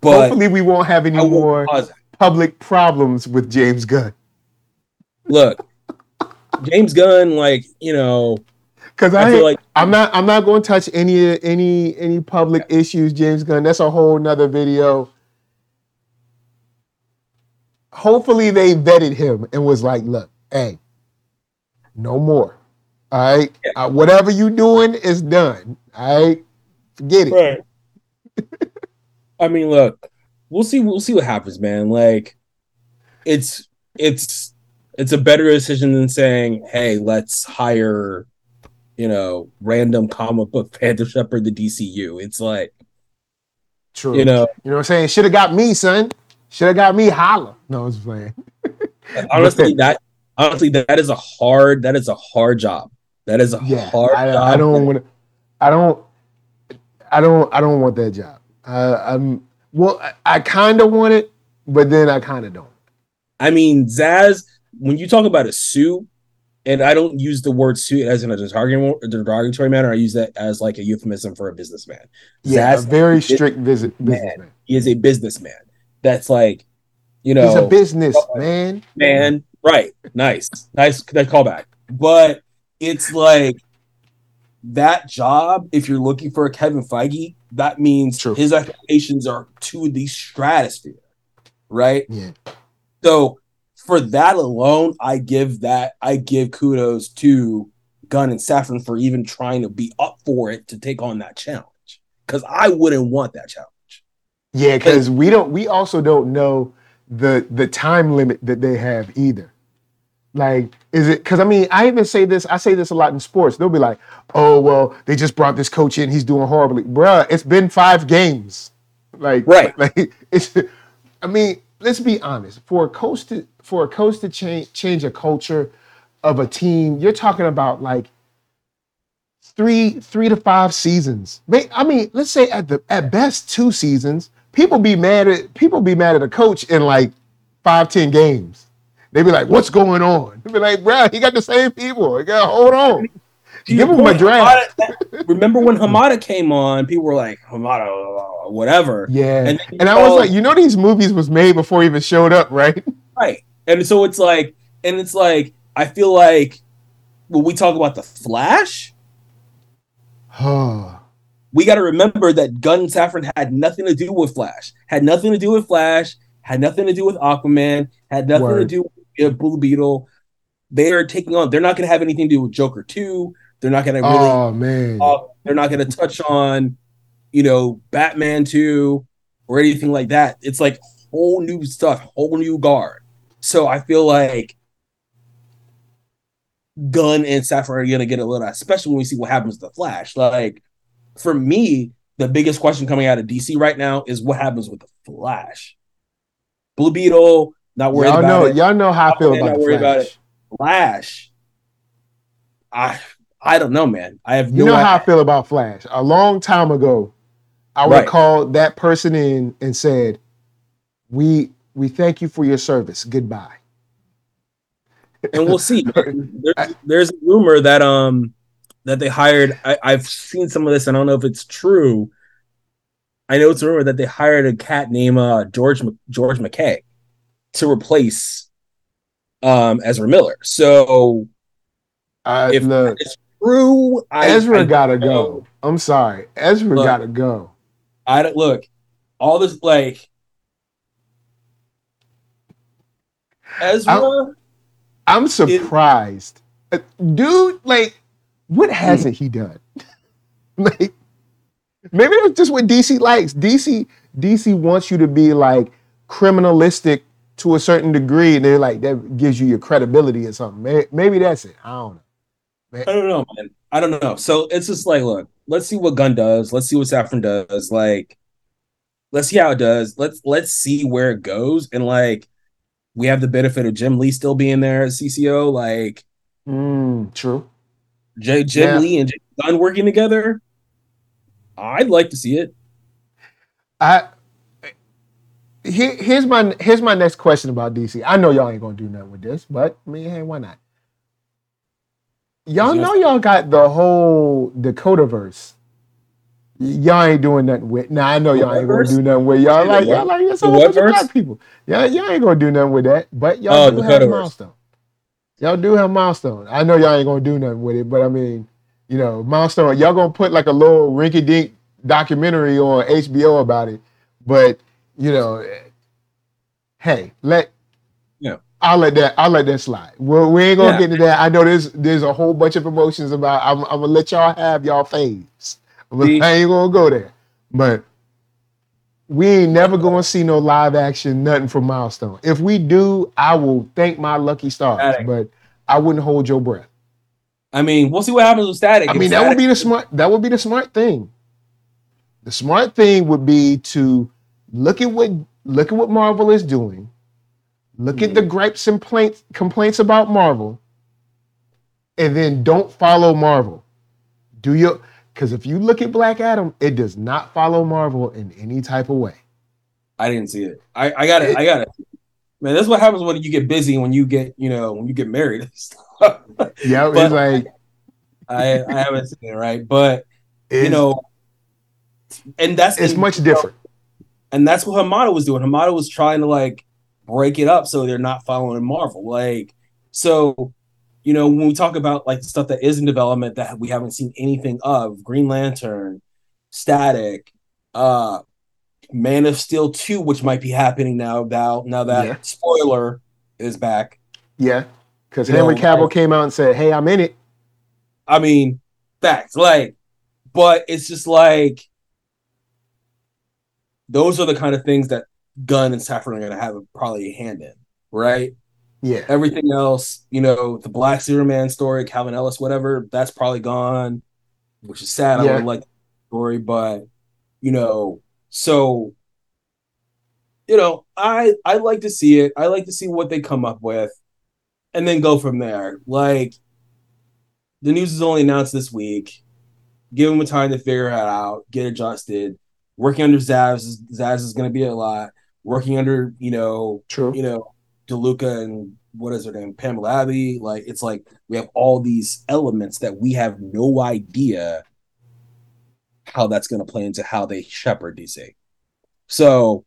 [SPEAKER 2] but
[SPEAKER 1] hopefully we won't have any more public problems with James Gunn.
[SPEAKER 2] Look, James Gunn, like you know,
[SPEAKER 1] Because
[SPEAKER 2] I
[SPEAKER 1] I,
[SPEAKER 2] feel like
[SPEAKER 1] I'm not I'm not going to touch any any any public issues, James Gunn. That's a whole nother video. Hopefully they vetted him and was like, look, hey, no more. All right. Uh, whatever you doing is done. All right. Forget it.
[SPEAKER 2] Right. I mean, look, we'll see. We'll see what happens, man. Like, it's it's it's a better decision than saying, "Hey, let's hire, you know, random comic book fan to shepherd the DCU." It's like,
[SPEAKER 1] True.
[SPEAKER 2] you know,
[SPEAKER 1] You know what I'm saying? Should have got me, son. Should have got me holla. No, I was playing.
[SPEAKER 2] honestly, that honestly that is a hard that is a hard job. That is a
[SPEAKER 1] Yeah.
[SPEAKER 2] hard
[SPEAKER 1] I,
[SPEAKER 2] job.
[SPEAKER 1] I don't want to I don't I don't I don't want that job. Uh, I'm well I, I kind of want it, but then I kind of don't.
[SPEAKER 2] I mean, Zaz, when you talk about a suit, and I don't use the word suit as in a derogatory, derogatory manner, I use that as like a euphemism for a businessman.
[SPEAKER 1] Yeah, a very strict visit businessman.
[SPEAKER 2] he is a businessman. That's like, you know,
[SPEAKER 1] He's a business man.
[SPEAKER 2] man. Right. Nice. Nice that callback. But it's like that job, if you're looking for a Kevin Feige, that means
[SPEAKER 1] True.
[SPEAKER 2] his expectations are to the stratosphere. Right.
[SPEAKER 1] Yeah.
[SPEAKER 2] So for that alone, I give that I give kudos to Gunn and Safran for even trying to be up for it to take on that challenge. Because I wouldn't want that challenge.
[SPEAKER 1] Yeah, because we don't. We also don't know the the time limit that they have either. Like, is it? Because I mean, I even say this. I say this a lot in sports. They'll be like, "Oh, well, they just brought this coach in. He's doing horribly, bruh. It's been five games. Like,
[SPEAKER 2] Right.
[SPEAKER 1] Like, it's. I mean, let's be honest. For a coach to for a coach to change change a culture of a team, you're talking about like three three to five seasons. I mean, let's say at the at best two seasons. People be mad at people be mad at a coach in like five ten games. They be like, "What's going on?" They be like, "Bro, he got the same people. He got hold on. Give him a draft."
[SPEAKER 2] Hamada- remember when Hamada came on, people were like, Hamada, whatever.
[SPEAKER 1] Yeah,
[SPEAKER 2] And
[SPEAKER 1] and, I was like, you know, these movies was made before he even showed up, right?
[SPEAKER 2] Right. And so it's like, and it's like, I feel like when we talk about the Flash, we got to remember that Gunn and Safran had nothing to do with Flash, had nothing to do with Flash, had nothing to do with Aquaman, had nothing to do with Blue Beetle. They are taking on. They're not going to have anything to do with Joker two. They're not going to really.
[SPEAKER 1] oh man.
[SPEAKER 2] uh, they're not going to touch on, you know, Batman two or anything like that. It's like whole new stuff, whole new guard. So I feel like Gunn and Safran are going to get a little, especially when we see what happens to the Flash. Like for me, the biggest question coming out of DC right now is what happens with the Flash. Blue Beetle, not worried
[SPEAKER 1] y'all
[SPEAKER 2] about
[SPEAKER 1] know,
[SPEAKER 2] it.
[SPEAKER 1] y'all know how I feel about
[SPEAKER 2] not
[SPEAKER 1] the
[SPEAKER 2] worried about
[SPEAKER 1] Flash.
[SPEAKER 2] it. Flash. I I don't know, man. I have no.
[SPEAKER 1] You
[SPEAKER 2] no
[SPEAKER 1] know how I feel about Flash. A long time ago, I would
[SPEAKER 2] Right.
[SPEAKER 1] call that person in and said, "We we thank you for your service. Goodbye."
[SPEAKER 2] and we'll see. There's, there's a rumor that um that they hired. I, I've seen some of this. and I don't know if it's true. I know it's a rumor that they hired a cat named uh, George George McKay to replace um Ezra Miller. So
[SPEAKER 1] I,
[SPEAKER 2] if
[SPEAKER 1] look,
[SPEAKER 2] true, I,
[SPEAKER 1] Ezra
[SPEAKER 2] I
[SPEAKER 1] gotta go. I'm sorry, Ezra
[SPEAKER 2] Look.
[SPEAKER 1] gotta go.
[SPEAKER 2] I don't look all this like Ezra.
[SPEAKER 1] I'm surprised, Uh, dude. Like, what hasn't he done? like, maybe that's just what DC likes. DC DC wants you to be like criminalistic to a certain degree, and they're like that gives you your credibility or something. Maybe that's it. I don't know.
[SPEAKER 2] I don't know, man. I don't know. So it's just like, look, let's see what Gunn does. Let's see what Safran does. Like, let's see how it does. Let's let's see where it goes. And like, we have the benefit of Jim Lee still being there at CCO. Like,
[SPEAKER 1] Mm, true.
[SPEAKER 2] J- Jim
[SPEAKER 1] Yeah.
[SPEAKER 2] Lee and Jim Gunn working together. I'd like to see it.
[SPEAKER 1] I here, here's my here's my next question about DC. I know y'all ain't gonna do nothing with this, but I mean, hey, why not? Y'all
[SPEAKER 2] Yes.
[SPEAKER 1] know y'all got the whole Dakota verse. Y'all ain't doing nothing with. Now I know y'all ain't gonna do nothing with. Y'all like y'all like it's a
[SPEAKER 2] the
[SPEAKER 1] whole
[SPEAKER 2] what
[SPEAKER 1] bunch of
[SPEAKER 2] verse?
[SPEAKER 1] black people. Y'all, y'all ain't gonna do nothing with that. But y'all
[SPEAKER 2] Oh,
[SPEAKER 1] do
[SPEAKER 2] Dakota
[SPEAKER 1] have
[SPEAKER 2] verse.
[SPEAKER 1] milestone. Y'all do have milestone. I know y'all ain't gonna do nothing with it, but I mean, you know, milestone. Y'all gonna put like a little rinky dink documentary on HBO about it, but you know, eh, hey, let
[SPEAKER 2] Yeah.
[SPEAKER 1] I'll let that I'll let that slide. Well, we ain't gonna
[SPEAKER 2] Yeah.
[SPEAKER 1] get into that. I know there's there's a whole bunch of emotions about. I'm, I'm gonna let y'all have y'all faves. But I ain't gonna go there. But we ain't never gonna see no live action nothing from Milestone. If we do, I will thank my lucky stars.
[SPEAKER 2] Static.
[SPEAKER 1] But I wouldn't hold your breath.
[SPEAKER 2] I mean, we'll see what happens with Static.
[SPEAKER 1] I mean, that would be the smart. That would be the smart thing. The smart thing would be to look at what look at what Marvel is doing. Look at hmm. the gripes and complaints complaints about Marvel, and then don't follow Marvel. Do your because if you look at Black Adam, it does not follow Marvel in any type of way.
[SPEAKER 2] I didn't see it. I, I got it. I got it. Man, that's what happens when you get busy. When you get, you know, when you get married.
[SPEAKER 1] Yeah, it's like
[SPEAKER 2] I I haven't seen it right, but you know, and that's
[SPEAKER 1] it's much different.
[SPEAKER 2] and that's what Hamada was doing. Hamada was trying to like break it up so they're not following Marvel. Like, so you know, when we talk about like stuff that is in development that we haven't seen anything of, Green Lantern, Static, uh, Man of Steel 2, which might be happening now, now, now that
[SPEAKER 1] Yeah.
[SPEAKER 2] spoiler is back.
[SPEAKER 1] Yeah, because Henry
[SPEAKER 2] know,
[SPEAKER 1] Cavill
[SPEAKER 2] like-
[SPEAKER 1] came out and said, "Hey, I'm in it."
[SPEAKER 2] I mean, facts. Like, but it's just like those are the kind of things that Gunn and Safran are gonna have probably a hand in, right?
[SPEAKER 1] Yeah,
[SPEAKER 2] Everything else, you know, the Black Zero Man story, Calvin Ellis, whatever, that's probably gone, which is sad. I
[SPEAKER 1] Yeah.
[SPEAKER 2] would like the story, but you know, so you know, I I like to see it. I like to see what they come up with, and then go from there. Like the news is only announced this week. Give them time to figure it out, get adjusted. Working under Zaz, is- Zaz is going to be a lot. Working under, you know,
[SPEAKER 1] true.
[SPEAKER 2] you know, DeLuca and what is her name, Pamela Abdy. Like it's like we have all these elements that we have no idea how that's going to play into how they shepherd DC. So,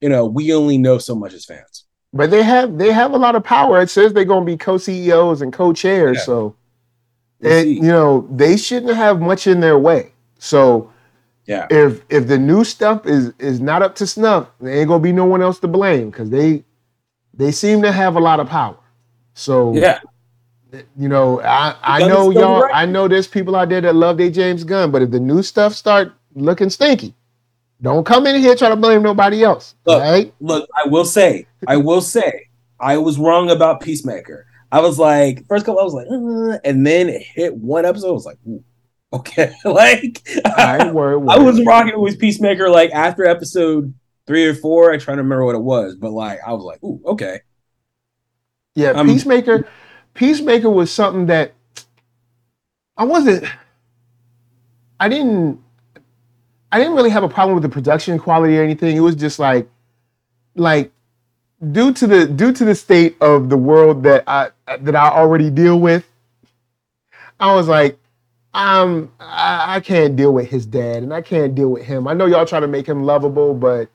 [SPEAKER 2] you know, we only know so much as fans.
[SPEAKER 1] But they have they have a lot of power. It says they're gonna be co-CEOs and co-chairs.
[SPEAKER 2] Yeah.
[SPEAKER 1] So
[SPEAKER 2] We'll
[SPEAKER 1] and you know, they shouldn't have much in their way. So
[SPEAKER 2] Yeah.
[SPEAKER 1] if if the new stuff is is not up to snuff, there ain't gonna be no one else to blame because they they seem to have a lot of power. So
[SPEAKER 2] Yeah,
[SPEAKER 1] you know, I I know y'all.
[SPEAKER 2] right.
[SPEAKER 1] I know there's people out there that love their James Gunn, but if the new stuff start looking stinky, don't come in here trying to blame nobody else.
[SPEAKER 2] Look,
[SPEAKER 1] right?
[SPEAKER 2] look, I will say, I will say, I was wrong about Peacemaker. I was like, first couple, I was like, uh, and then it hit one episode. I was like, ooh, okay, like
[SPEAKER 1] All right, word,
[SPEAKER 2] I was rocking with Peacemaker like after episode three or four. I try to remember what it was, but like I was like, ooh, okay,
[SPEAKER 1] Yeah,
[SPEAKER 2] Um,
[SPEAKER 1] Peacemaker. Peacemaker was something that I wasn't. I didn't. I didn't really have a problem with the production quality or anything. It was just like, like due to the due to the state of the world that I that I already deal with, I was like, I'm I, I can't deal with his dad and I can't deal with him. I know y'all try to make him lovable, but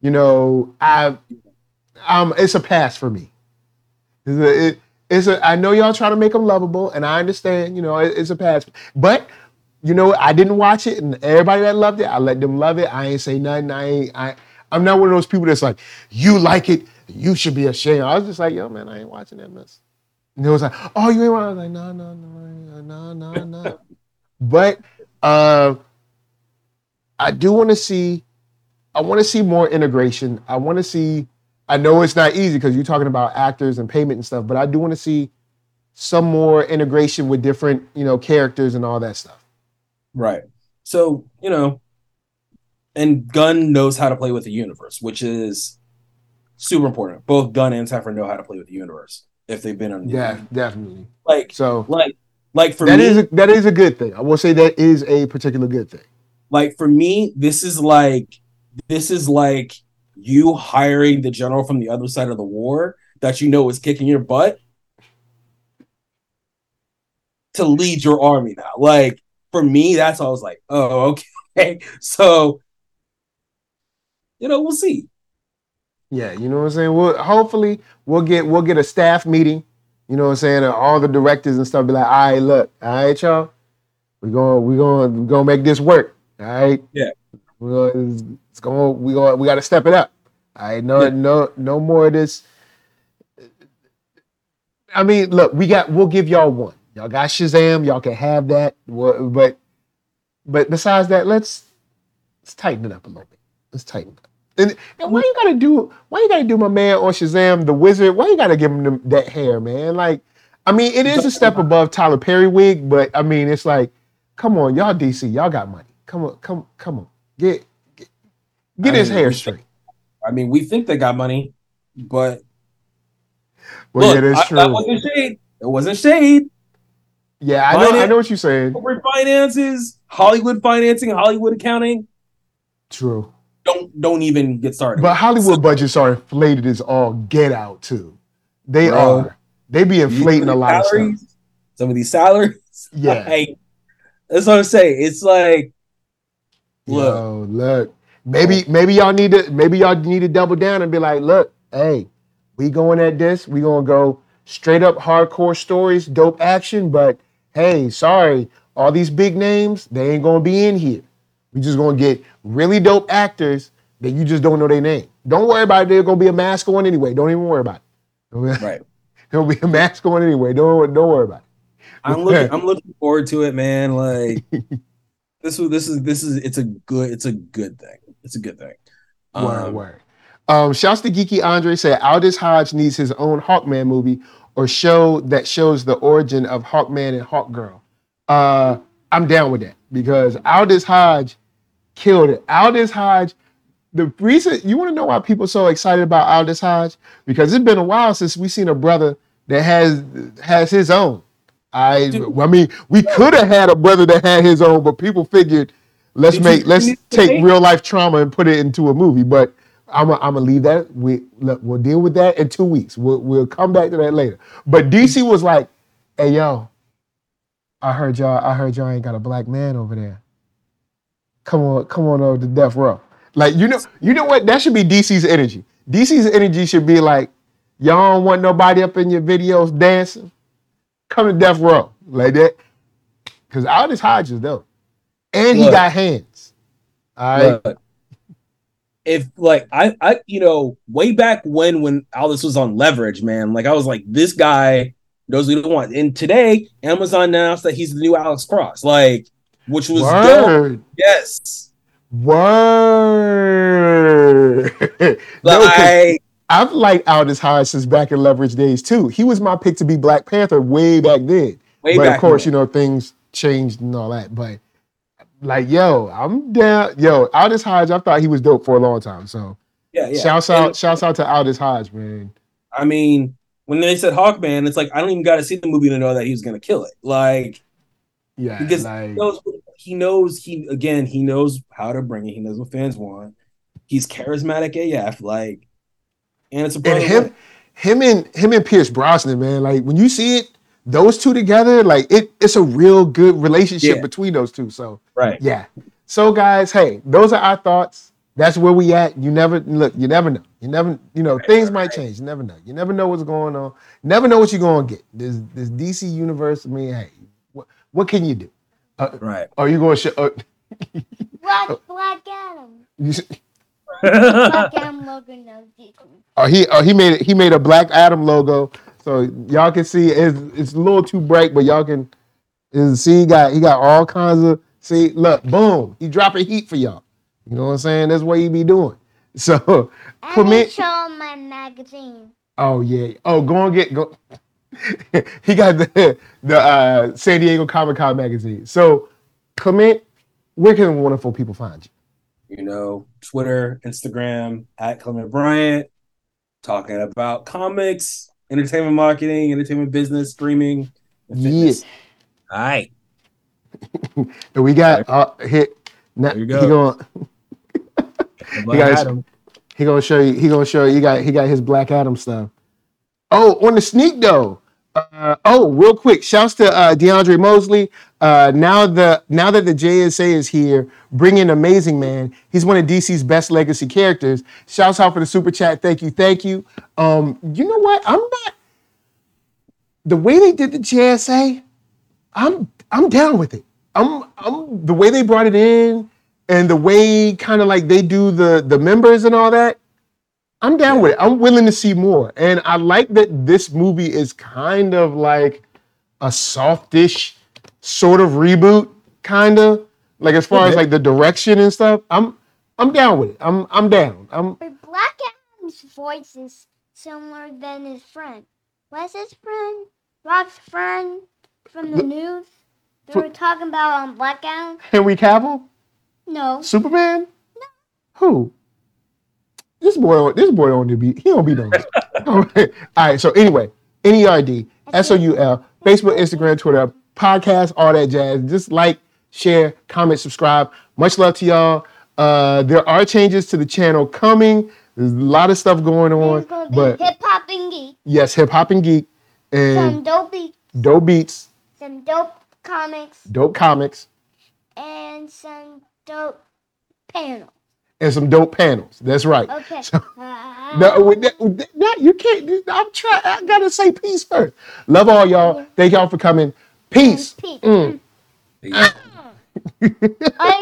[SPEAKER 1] you know, I um it's a pass for me. It's it, it's a I know y'all try to make him lovable, and I understand, you know, it, it's a pass. But you know, I didn't watch it, and everybody that loved it, I let them love it. I ain't say nothing. I ain't I I'm not one of those people that's like, you like it, you should be ashamed. I was just like, yo, man, I ain't watching that mess. And it was like, oh, you ain't watching? I was like, no, no, no, no, no, no. But uh, I do want to see, I want to see more integration. I want to see, I know it's not easy because you're talking about actors and payment and stuff, but I do want to see some more integration with different, you know, characters and all that stuff.
[SPEAKER 2] Right. So, you know, and Gunn knows how to play with the universe, which is super important. Both Gunn and Safran know how to play with the universe if they've been on. The
[SPEAKER 1] Yeah, definitely.
[SPEAKER 2] like
[SPEAKER 1] So
[SPEAKER 2] like like for
[SPEAKER 1] that
[SPEAKER 2] me,
[SPEAKER 1] is a, that is a good thing. I will say that is a particular good thing.
[SPEAKER 2] like for me, this is like this is like you hiring the general from the other side of the war that you know is kicking your butt to lead your army now. Like for me, that's I was like, oh, okay. So you know, we'll see.
[SPEAKER 1] Yeah, you know what I'm saying. We'll hopefully we'll get we'll get a staff meeting. You know what I'm saying. And all the directors and stuff be like, all right, look, all right, y'all, we're going we're going we're gonna make this work. All right.
[SPEAKER 2] Yeah.
[SPEAKER 1] We're gonna, it's, going we going we got to step it up. All right. No
[SPEAKER 2] Yeah.
[SPEAKER 1] no no more of this. I mean, look, we got we'll give y'all one. Y'all got Shazam. Y'all can have that. But but besides that, let's let's tighten it up a little bit. Let's tighten it up. And, and why you gotta do why you gotta do my man on Shazam the wizard? Why you gotta give him that hair, man? Like, I mean, it is a step above Tyler Perry wig, but I mean, it's like, come on, y'all DC, y'all got money. Come on, come come on, get get, get his
[SPEAKER 2] mean,
[SPEAKER 1] hair
[SPEAKER 2] we-
[SPEAKER 1] straight.
[SPEAKER 2] I mean, we think they got money, but
[SPEAKER 1] Well,
[SPEAKER 2] look,
[SPEAKER 1] yeah, that's
[SPEAKER 2] I-
[SPEAKER 1] true.
[SPEAKER 2] that wasn't shade. It wasn't shade.
[SPEAKER 1] yeah, I know, I know what you're saying.
[SPEAKER 2] Corporate finances, Hollywood financing, Hollywood accounting.
[SPEAKER 1] True,
[SPEAKER 2] Don't don't even get started.
[SPEAKER 1] but Hollywood budgets are inflated as all get out too. They
[SPEAKER 2] Bro.
[SPEAKER 1] are. They be inflating a lot of stuff.
[SPEAKER 2] Some of these salaries.
[SPEAKER 1] Yeah.
[SPEAKER 2] Like, that's what I'm saying. It's like, look,
[SPEAKER 1] Yo, look. Maybe maybe y'all need to maybe y'all need to double down and be like, look, hey, we going at this. We gonna go straight up hardcore stories, dope action. But hey, sorry, all these big names they ain't gonna be in here. We just gonna get really dope actors that you just don't know their name. Don't worry about it. There's gonna be a mask on anyway. Don't even worry about it.
[SPEAKER 2] right.
[SPEAKER 1] There'll be a mask on anyway. Don't don't worry about it.
[SPEAKER 2] I'm looking. I'm looking forward to it, man. Like this. was This is. This is. It's a good. It's a good thing. It's a good thing.
[SPEAKER 1] Word,
[SPEAKER 2] Um,
[SPEAKER 1] word. Um, shouts to Geeky Andre said Aldis Hodge needs his own Hawkman movie or show that shows the origin of Hawkman and Hawkgirl. Uh, I'm down with that because Aldis Hodge killed it. Aldis Hodge. The reason you want to know why people are so excited about Aldis Hodge because it's been a while since we seen a brother that has has his own. I
[SPEAKER 2] Dude.
[SPEAKER 1] I mean we could have had a brother that had his own, but people figured let's
[SPEAKER 2] Did you-
[SPEAKER 1] make let's take real life trauma and put it into a movie. But I'm gonna leave that. We look, we'll deal with that in two weeks. We'll we'll come back to that later. But DC was like, "Hey yo, I heard y'all. I heard y'all ain't got a black man over there. Come on, come on over to death row. Like you know, you know what? That should be DC's energy. DC's energy should be like, y'all don't want nobody up in your videos dancing. Come to death row like that. Cause Aldis Hodges though, and he
[SPEAKER 2] Look.
[SPEAKER 1] got hands. All right.
[SPEAKER 2] Look, if like I, I, you know, way back when when Aldous was on Leverage, man, like I was like, this guy knows what he wants. And today, Amazon announced that he's the new Alex Cross, like, which was dope. Yes,
[SPEAKER 1] Word. no,
[SPEAKER 2] like,
[SPEAKER 1] I've liked Aldis Hodge since back in Leverage days too. He was my pick to be Black Panther way back then.
[SPEAKER 2] way
[SPEAKER 1] but
[SPEAKER 2] back.
[SPEAKER 1] of course,
[SPEAKER 2] then.
[SPEAKER 1] you know, things changed and all that. But like, yo, I'm down. Yo, Aldis Hodge, I thought he was dope for a long time. So
[SPEAKER 2] yeah, yeah.
[SPEAKER 1] shouts out,
[SPEAKER 2] And,
[SPEAKER 1] shouts out to Aldis Hodge, man.
[SPEAKER 2] I mean, when they said Hawkman, it's like I don't even got to see the movie to know that he was gonna kill it. Like,
[SPEAKER 1] Yeah,
[SPEAKER 2] because
[SPEAKER 1] like,
[SPEAKER 2] he knows he knows he again he knows how to bring it. He knows what fans want. He's charismatic AF. Like and it's a
[SPEAKER 1] and him, him and him and Pierce Brosnan, man. Like when you see it, those two together, like it, it's a real good relationship
[SPEAKER 2] Yeah.
[SPEAKER 1] between those two. So
[SPEAKER 2] right?
[SPEAKER 1] yeah. So guys, hey, those are our thoughts. That's where we at. You never look. You never know. You never. You know things might change. You never know. You never know what's going on. Never know what you're gonna get. This this DC universe. I mean, hey, what what can you do?
[SPEAKER 2] Right.
[SPEAKER 1] Are you gonna show? Uh,
[SPEAKER 3] Black, Black Adam.
[SPEAKER 1] you,
[SPEAKER 3] Black Adam logo knows DC.
[SPEAKER 1] Oh, he oh he made it. He made a Black Adam logo, so y'all can see it's it's a little too bright, but y'all can is see he got he got all kinds of see look boom he dropping heat for y'all. You know what I'm saying? That's what he be doing. So
[SPEAKER 3] And
[SPEAKER 1] Clement-
[SPEAKER 3] they show my magazine.
[SPEAKER 1] oh yeah oh go and get go. he got the the uh, San Diego Comic Con magazine. So Clement, where can wonderful people find you?
[SPEAKER 2] You know, Twitter, Instagram at Clement Bryant, talking about comics, entertainment marketing, entertainment business, streaming, fitness. All right.
[SPEAKER 1] And we got uh, hit. Now,
[SPEAKER 2] There you
[SPEAKER 1] He
[SPEAKER 2] go.
[SPEAKER 1] gonna
[SPEAKER 2] Black
[SPEAKER 1] guys-
[SPEAKER 2] Adam.
[SPEAKER 1] He gonna show you. He gonna show you. He got. He got his Black Adam stuff. Oh, on the sneak though. Uh, oh, real quick. Shouts to uh, DeAndre Mosley. Uh, now the now that the JSA is here, bringing Amazing Man. He's one of DC's best legacy characters. Shouts out for the super chat. Thank you. Thank you. Um, you know what? I'm not. The way they did the JSA, I'm I'm down with it. I'm I'm the way they brought it in and the way kind of like they do the the members and all that. I'm down with it. I'm willing to see more. And I like that this movie is kind of like a softish sort of reboot, kind of like as far as like the direction and stuff. I'm I'm down with it. I'm I'm down. I'm
[SPEAKER 3] But Black Adam's voice is similar than his friend. What's his friend? Rock's friend from the
[SPEAKER 1] The-
[SPEAKER 3] news. They
[SPEAKER 1] Fr-
[SPEAKER 3] were talking about on Black Adam.
[SPEAKER 1] Henry Cavill,
[SPEAKER 3] No.
[SPEAKER 1] Superman. No. Who? This boy, this boy don't be. He don't be no. All right. All right. So anyway, E NERD, S O U L, Facebook, Instagram, Twitter, podcast, all that jazz. Just like, share, comment, subscribe. Much love to y'all. Uh, there are changes to the channel coming. There's a lot of stuff going on,
[SPEAKER 3] There's gonna be
[SPEAKER 1] but
[SPEAKER 3] hip hop and geek,
[SPEAKER 1] yes, hip hop and geek
[SPEAKER 3] some
[SPEAKER 1] and
[SPEAKER 3] dope beats,
[SPEAKER 1] dope beats,
[SPEAKER 3] some dope comics,
[SPEAKER 1] dope comics,
[SPEAKER 3] and some dope panels.
[SPEAKER 1] And some dope panels. That's right.
[SPEAKER 3] Okay.
[SPEAKER 1] So-
[SPEAKER 3] Uh,
[SPEAKER 1] No, with that- with that- no, you can't. I'm trying. I gotta say peace first. Love all y'all. Thank y'all for coming. Peace.
[SPEAKER 3] Peace.
[SPEAKER 1] Mm.
[SPEAKER 3] Are you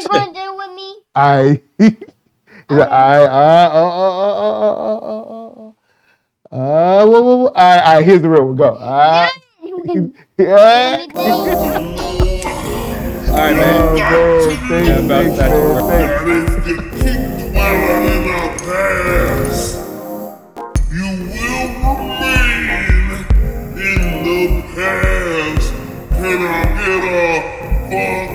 [SPEAKER 3] gonna do it with me?
[SPEAKER 1] I. He's like, I. Uh. Uh. Uh. Uh. Uh. Uh. Uh. whoa, whoa, whoa. All right. All right. Here's the real one. Go. Uh, yeah.
[SPEAKER 2] All right, man.
[SPEAKER 1] Oh, man. Thanks,
[SPEAKER 2] Yeah, about
[SPEAKER 1] thanks,
[SPEAKER 2] that.
[SPEAKER 1] man. Thanks.
[SPEAKER 4] You will remain in the past. Can I get a fuck